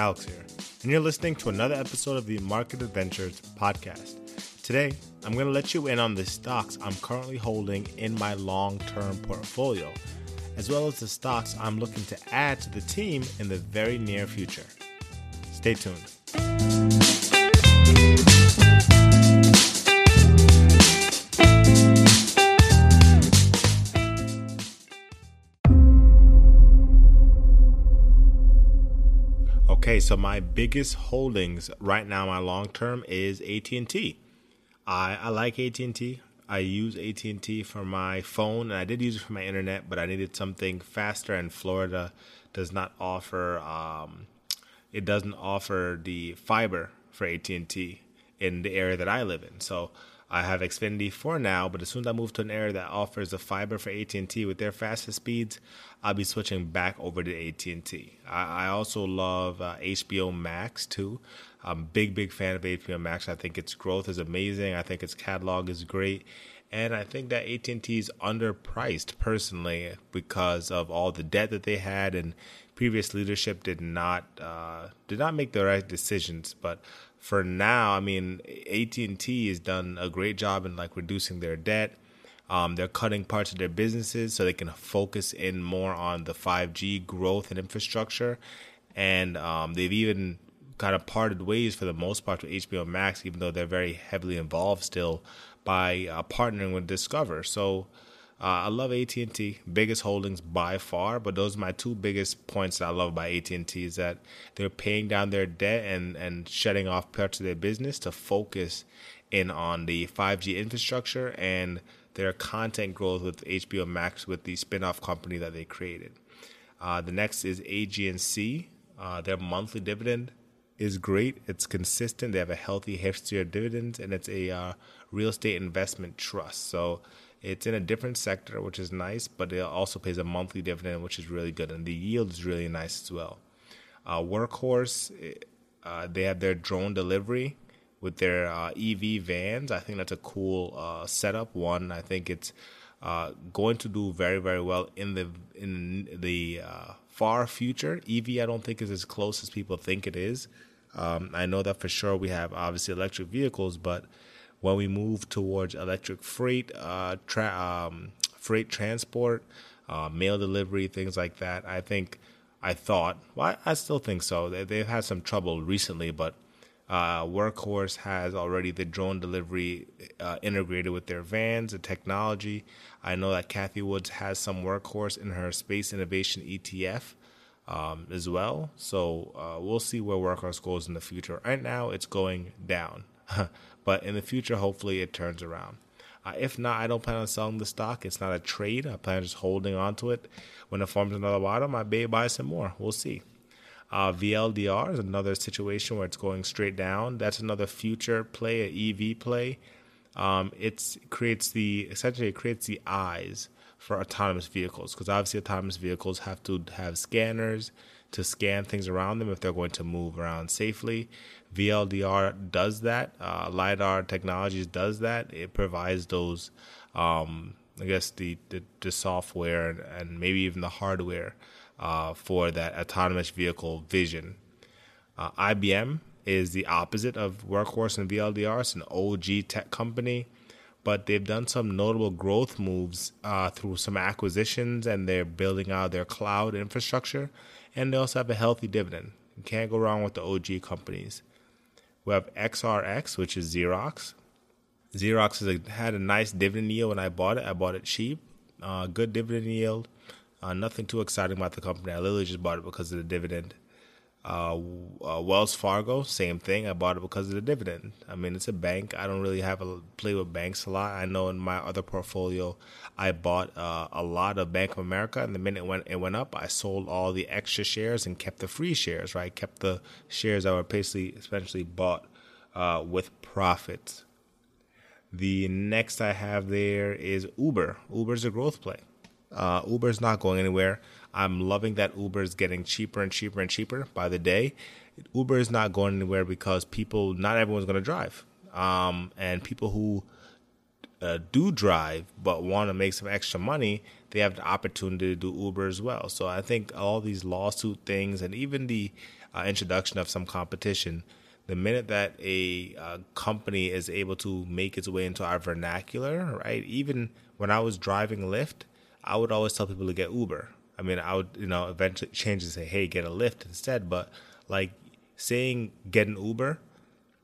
Alex here, and you're listening to another episode of the Market Adventures podcast. Today, I'm going to let you in on the stocks I'm currently holding in my long term portfolio, as well as the stocks I'm looking to add to the team in the very near future. Stay tuned. So my biggest holdings right now, my long term is AT and T. I I like AT and T. I use AT and T for my phone, and I did use it for my internet, but I needed something faster. And Florida does not offer um, it doesn't offer the fiber for AT and T in the area that I live in. So I have Xfinity for now, but as soon as I move to an area that offers the fiber for AT&T with their fastest speeds, I'll be switching back over to AT&T. I, I also love uh, HBO Max too. I'm big, big fan of HBO Max. I think its growth is amazing. I think its catalog is great. And I think that AT&T is underpriced personally because of all the debt that they had and previous leadership did not uh, did not make the right decisions. But for now, I mean, AT and T has done a great job in like reducing their debt. Um, they're cutting parts of their businesses so they can focus in more on the 5G growth and infrastructure. And um, they've even kind of parted ways for the most part with HBO Max, even though they're very heavily involved still by uh, partnering with Discover. So uh, I love AT&T, biggest holdings by far, but those are my two biggest points that I love about AT&T is that they're paying down their debt and, and shutting off parts of their business to focus in on the 5G infrastructure and their content growth with HBO Max with the spin-off company that they created. Uh, the next is AGNC. Uh, their monthly dividend is great. It's consistent. They have a healthy history of dividends, and it's a uh, real estate investment trust. So it's in a different sector, which is nice, but it also pays a monthly dividend, which is really good, and the yield is really nice as well. Uh, Workhorse, uh, they have their drone delivery with their uh, EV vans. I think that's a cool uh, setup. One, I think it's uh, going to do very very well in the in the uh, far future. EV, I don't think is as close as people think it is. Um, I know that for sure. We have obviously electric vehicles, but when we move towards electric freight, uh, tra- um, freight transport, uh, mail delivery, things like that. I think, I thought, well, I, still think so. They, they've had some trouble recently, but uh, Workhorse has already the drone delivery uh, integrated with their vans, the technology. I know that Cathie Woods has some Workhorse in her space innovation ETF. Um, as well. So uh, we'll see where Workhorse goes in the future. Right now, it's going down. But in the future, hopefully, it turns around. Uh, if not, I don't plan on selling the stock. It's not a trade. I plan on just holding on to it. When it forms another bottom, I may buy some more. We'll see. Uh, VLDR is another situation where it's going straight down. That's another future play, an EV play. Um, it creates the essentially it creates the eyes for autonomous vehicles because obviously autonomous vehicles have to have scanners to scan things around them if they're going to move around safely. VLDR does that. Uh, LiDAR Technologies does that. It provides those, um, I guess, the, the, the software and, and, maybe even the hardware uh, for that autonomous vehicle vision. Uh, IBM is the opposite of Workhorse and VLDR. It's an OG tech company, but they've done some notable growth moves uh, through some acquisitions and they're building out their cloud infrastructure. And they also have a healthy dividend. You can't go wrong with the OG companies. We have XRX, which is Xerox. Xerox has a, had a nice dividend yield when I bought it. I bought it cheap, uh, good dividend yield. Uh, nothing too exciting about the company. I literally just bought it because of the dividend. Uh, uh, Wells Fargo, same thing. I bought it because of the dividend. I mean, it's a bank. I don't really have a play with banks a lot. I know in my other portfolio, I bought uh, a lot of Bank of America, and the minute when it went up, I sold all the extra shares and kept the free shares. Right, kept the shares that were basically essentially bought uh, with profits. The next I have there is Uber. Uber's a growth play. Uh, Uber's not going anywhere. I'm loving that Uber is getting cheaper and cheaper and cheaper by the day. Uber is not going anywhere because people, not everyone's going to drive. Um, and people who uh, do drive but want to make some extra money, they have the opportunity to do Uber as well. So I think all these lawsuit things and even the uh, introduction of some competition, the minute that a uh, company is able to make its way into our vernacular, right? Even when I was driving Lyft, I would always tell people to get Uber. I mean, I would, you know, eventually change and say, hey, get a Lyft instead. But like saying get an Uber,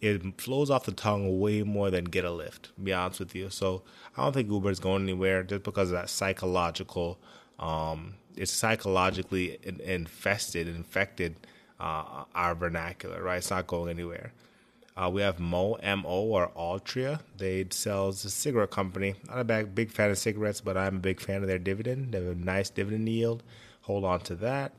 it flows off the tongue way more than get a Lyft, to be honest with you. So I don't think Uber is going anywhere just because of that psychological, um, it's psychologically infested, infected uh, our vernacular, right? It's not going anywhere. Uh, we have Mo, M-O, or Altria. They sells a cigarette company. Not a big, fan of cigarettes, but I'm a big fan of their dividend. They have a nice dividend yield. Hold on to that.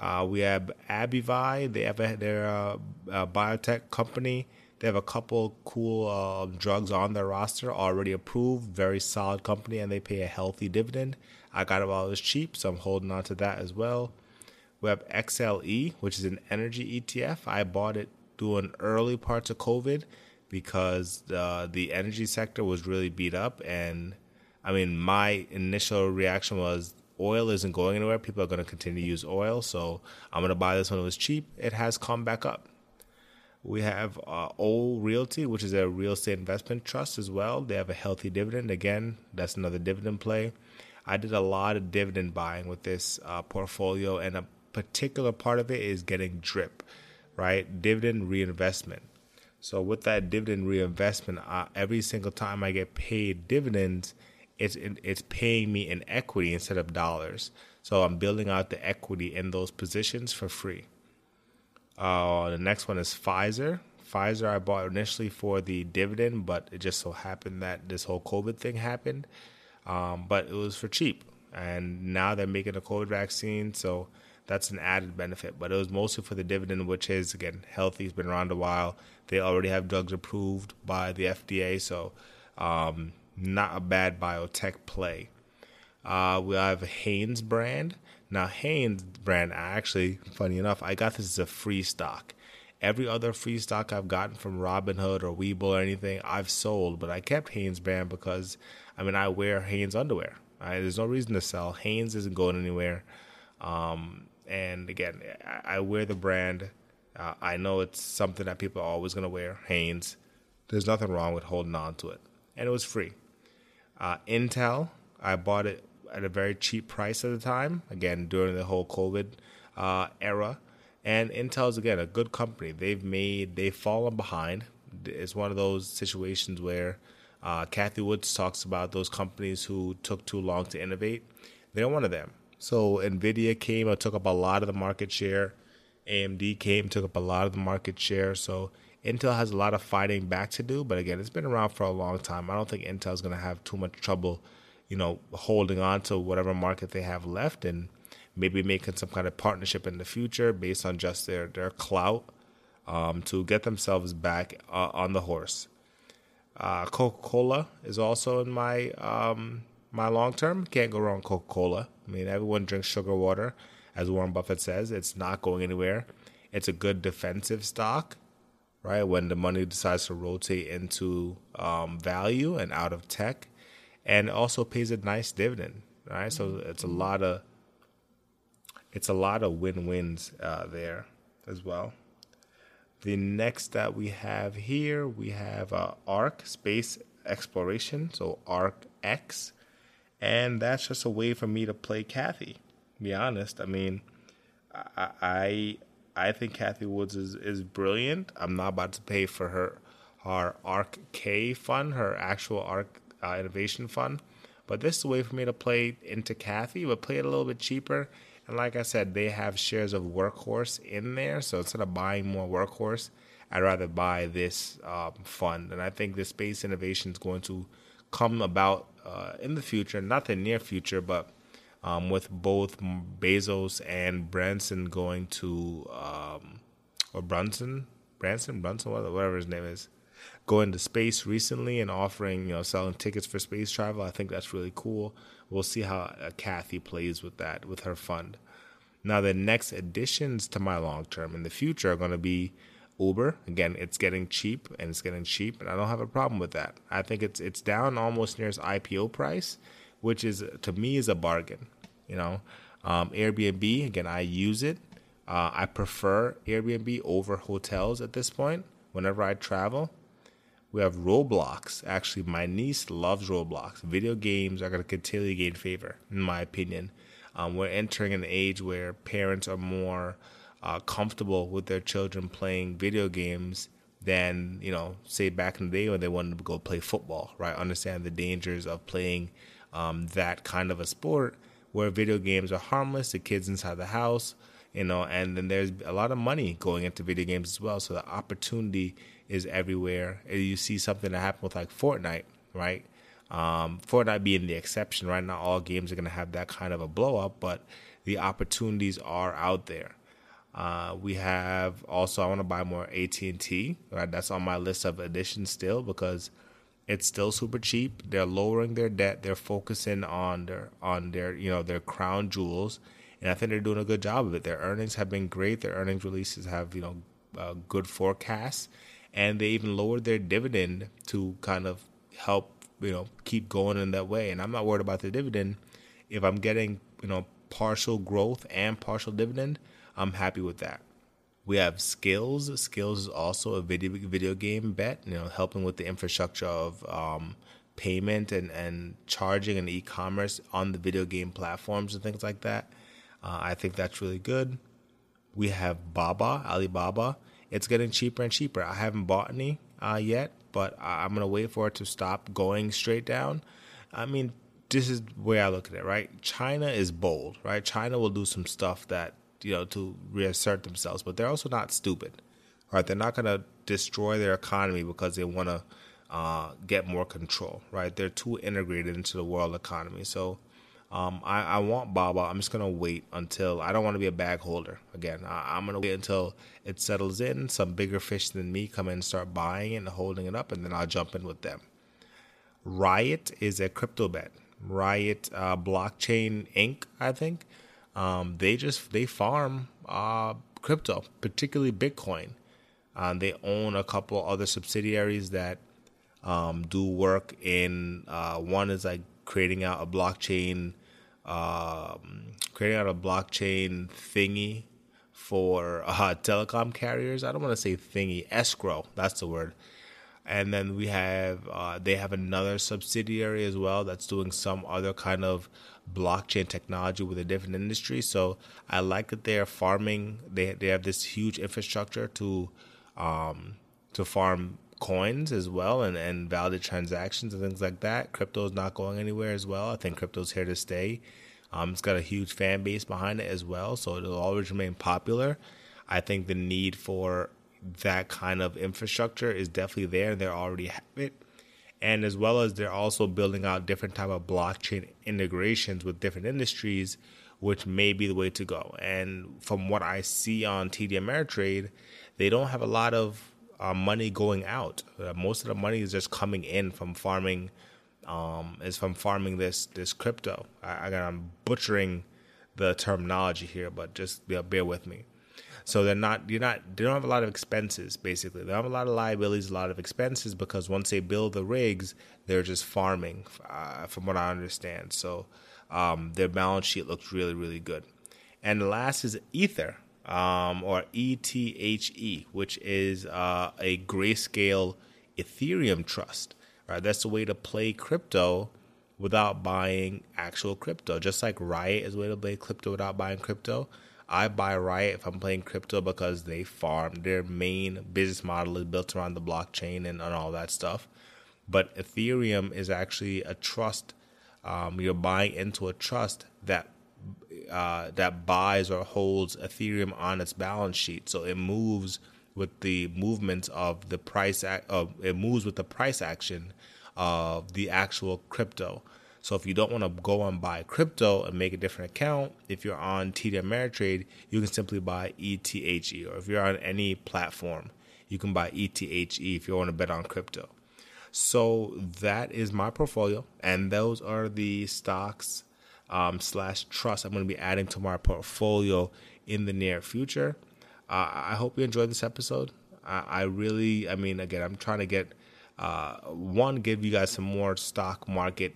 Uh, we have Abivax. They have a, they're a, a, biotech company. They have a couple cool uh, drugs on their roster already approved. Very solid company, and they pay a healthy dividend. I got it while it was cheap, so I'm holding on to that as well. We have XLE, which is an energy ETF. I bought it during early parts of COVID because the the energy sector was really beat up, and I mean, my initial reaction was oil isn't going anywhere. People are going to continue to use oil. So I'm going to buy this when it was cheap. It has come back up. We have uh, O Realty, which is a real estate investment trust as well. They have a healthy dividend. Again, that's another dividend play. I did a lot of dividend buying with this uh, portfolio, and a particular part of it is getting drip, right? Dividend reinvestment. So with that dividend reinvestment, uh, every single time I get paid dividends, it's it's paying me in equity instead of dollars. So I'm building out the equity in those positions for free. Uh, the next one is Pfizer. Pfizer I bought initially for the dividend, but it just so happened that this whole COVID thing happened. Um, but it was for cheap, and now they're making a COVID vaccine, so that's an added benefit. But it was mostly for the dividend, which is again healthy. It's been around a while. They already have drugs approved by the FDA, so um, not a bad biotech play. Uh, we have Hanes brand. Now, Hanes brand, actually, funny enough, I got this as a free stock. Every other free stock I've gotten from Robinhood or Webull or anything, I've sold, but I kept Hanes brand because, I mean, I wear Hanes underwear. Right? There's no reason to sell. Hanes isn't going anywhere. Um, and again, I, I, wear the brand. Uh, I know it's something that people are always going to wear, Hanes. There's nothing wrong with holding on to it. And it was free. Uh, Intel, I bought it at a very cheap price at the time, again, during the whole COVID uh, era. And Intel is, again, a good company. They've made, they've fallen behind. It's one of those situations where uh, Cathie Woods talks about those companies who took too long to innovate. They're one of them. So NVIDIA came and took up a lot of the market share. AMD came, took up a lot of the market share. So Intel has a lot of fighting back to do, but again, it's been around for a long time. I don't think Intel is going to have too much trouble, you know, holding on to whatever market they have left and maybe making some kind of partnership in the future based on just their their clout um, to get themselves back uh, on the horse. Uh, Coca Cola is also in my um, my long term. Can't go wrong Coca Cola. I mean, everyone drinks sugar water, as Warren Buffett says. It's not going anywhere. It's a good defensive stock right? When the money decides to rotate into um, value and out of tech, and also pays a nice dividend, right? So it's a lot of it's a lot of win wins uh, there as well. The next that we have here, we have uh, ARK Space Exploration, so ARC X, and that's just a way for me to play Cathie. be honest, I mean, I, I think Cathie Woods is, is brilliant. I'm not about to pay for her her ARK K fund, her actual ARK uh, innovation fund. But this is a way for me to play into Cathie, but play it a little bit cheaper. And like I said, they have shares of Workhorse in there. So instead of buying more Workhorse, I'd rather buy this um, fund. And I think the space innovation is going to come about uh, in the future, not the near future, but um, with both Bezos and Branson going to, um, or Brunson, Branson, Brunson, whatever his name is, going to space recently and offering, you know, selling tickets for space travel. I think that's really cool. We'll see how uh, Cathie plays with that, with her fund. Now, the next additions to my long term in the future are going to be Uber. Again, it's getting cheap and it's getting cheap, and I don't have a problem with that. I think it's it's down almost near its IPO price, which is to me is a bargain. You know, um, Airbnb again, I use it. Uh, I prefer Airbnb over hotels at this point. Whenever I travel, we have Roblox. Actually, my niece loves Roblox. Video games are going to continue to gain favor, in my opinion. Um, we're entering an age where parents are more uh, comfortable with their children playing video games than you know, say back in the day when they wanted to go play football. Right? Understand the dangers of playing um, that kind of a sport where video games are harmless. The kids inside the house, you know, and then there's a lot of money going into video games as well. So the opportunity is everywhere. You see something that happened with like Fortnite, right? Um, Fortnite being the exception, right? Not all games are going to have that kind of a blow up, but the opportunities are out there. Uh, we have also I want to buy more AT and T. Right, that's on my list of additions still because it's still super cheap. They're lowering their debt. They're focusing on their on their you know their crown jewels, and I think they're doing a good job of it. Their earnings have been great. Their earnings releases have you know uh, good forecasts, and they even lowered their dividend to kind of help you know keep going in that way. And I'm not worried about the dividend. If I'm getting you know partial growth and partial dividend, I'm happy with that. We have Skillz. Skillz is also a video video game bet, you know, helping with the infrastructure of um, payment and, and charging and e-commerce on the video game platforms and things like that. Uh, I think that's really good. We have Baba, Alibaba. It's getting cheaper and cheaper. I haven't bought any uh, yet, but I'm gonna wait for it to stop going straight down. I mean, this is where I look at it, right? China is bold, right? China will do some stuff that you know to reassert themselves, but they're also not stupid. Right? They're not going to destroy their economy because they want to uh, get more control. Right? They're too integrated into the world economy. So um, I, I, want Baba. I'm just to wait until I don't want to be a bag holder again. I, am to wait until it settles in. Some bigger fish than me come in and start buying it and holding it up, and then I'll jump in with them. Riot is a crypto bet. Riot uh, Blockchain Inc. I think um, they just they farm uh, crypto, particularly Bitcoin. Um, they own a couple other subsidiaries that um, do work in. Uh, one is like creating out a blockchain, uh, creating out a blockchain thingy for uh, telecom carriers. I don't want to say thingy, escrow. That's the word. And then we have uh, they have another subsidiary as well that's doing some other kind of blockchain technology with a different industry. So I like that they're farming. They they have this huge infrastructure to um, to farm coins as well and, and valid transactions and things like that. Crypto is not going anywhere as well. I think crypto's here to stay. Um, it's got a huge fan base behind it as well, so it'll always remain popular. I think the need for that kind of infrastructure is definitely there. And they already have it. And as well as they're also building out different type of blockchain integrations with different industries which may be the way to go. And from what i see on td ameritrade they don't have a lot of uh, money going out. Uh, most of the money is just coming in from farming um, is from farming this this crypto. I, i'm butchering the terminology here but just bear with me so they're not you're not they don't have a lot of expenses basically. They have a lot of liabilities, a lot of expenses because once they build the rigs, they're just farming, uh, from what I understand. So um, their balance sheet looks really really good. And the last is Ether, um, or ETHE, which is uh, a grayscale Ethereum trust. Right, that's the way to play crypto without buying actual crypto. Just like Riot is a way to play crypto without buying crypto. I buy Riot if I'm playing crypto because they farm. Their main business model is built around the blockchain and, and all that stuff. But Ethereum is actually a trust. Um, you're buying into a trust that uh, that buys or holds Ethereum on its balance sheet, so it moves with the movements of the price. Of, it moves with the price action of the actual crypto. So if you don't want to go and buy crypto and make a different account, if you're on TD Ameritrade, you can simply buy ETHE. Or if you're on any platform, you can buy ETHE if you want to bet on crypto. So that is my portfolio, and those are the stocks um, slash trust I'm going to be adding to my portfolio in the near future. Uh, I hope you enjoyed this episode. I, I, really, I mean, again, I'm trying to get uh, one, give you guys some more stock market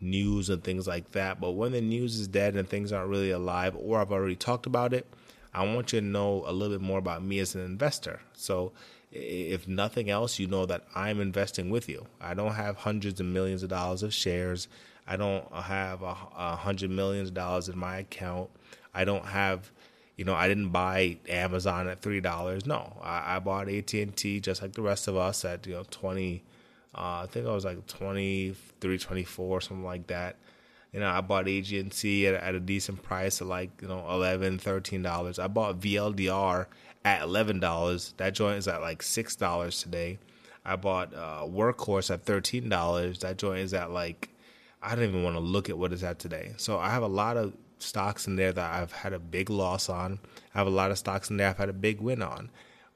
news and things like that. But when the news is dead and things aren't really alive, or I've already talked about it, I want you to know a little bit more about me as an investor. So, if nothing else, you know that I'm investing with you. I don't have hundreds of millions of dollars of shares. I don't have a, a hundred millions of dollars in my account. I don't have, you know, I didn't buy Amazon at three dollars. No, I, I bought AT and T just like the rest of us at you know twenty. Uh, I think I was like 23, 24, something like that. You know, I bought AT&T at, at a decent price of like, you know, 11 $13. I bought VLDR at $11. That joint is at like $6 today. I bought uh, Workhorse at $13. That joint is at like, I don't even want to look at what it's at today. So I have a lot of stocks in there that I've had a big loss on. I have a lot of stocks in there I've had a big win on.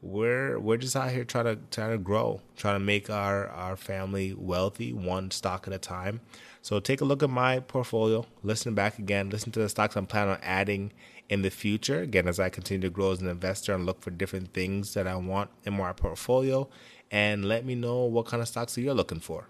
We're we're just out here trying to trying to grow, trying to make our our family wealthy, one stock at a time. So take a look at my portfolio, listen back again, listen to the stocks I'm planning on adding in the future. Again, as I continue to grow as an investor and look for different things that I want in my portfolio, and let me know what kind of stocks you're looking for.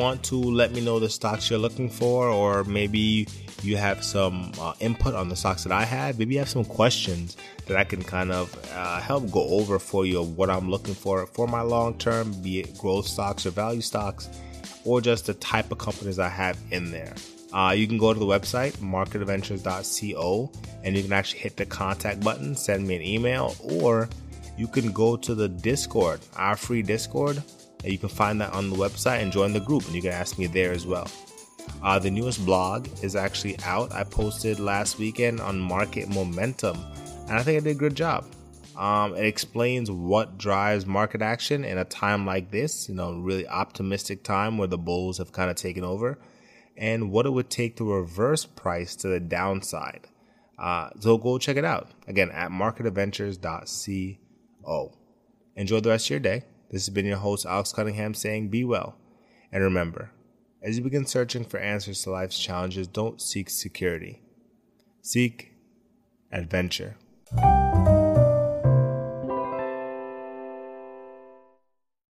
Want to let me know the stocks you're looking for, or maybe you have some uh, input on the stocks that I have, maybe you have some questions that I can kind of uh, help go over for you of what I'm looking for for my long term, be it growth stocks or value stocks, or just the type of companies I have in there. Uh, you can go to the website marketadventures.co and you can actually hit the contact button, send me an email, or you can go to the Discord, our free Discord you can find that on the website and join the group, and you can ask me there as well. Uh, the newest blog is actually out. I posted last weekend on market momentum, and I think I did a good job. Um, it explains what drives market action in a time like this, you know, really optimistic time where the bulls have kind of taken over, and what it would take to reverse price to the downside. Uh, so go check it out again at marketadventures.co. Enjoy the rest of your day. This has been your host, Alex Cunningham, saying be well. And remember, as you begin searching for answers to life's challenges, don't seek security, seek adventure.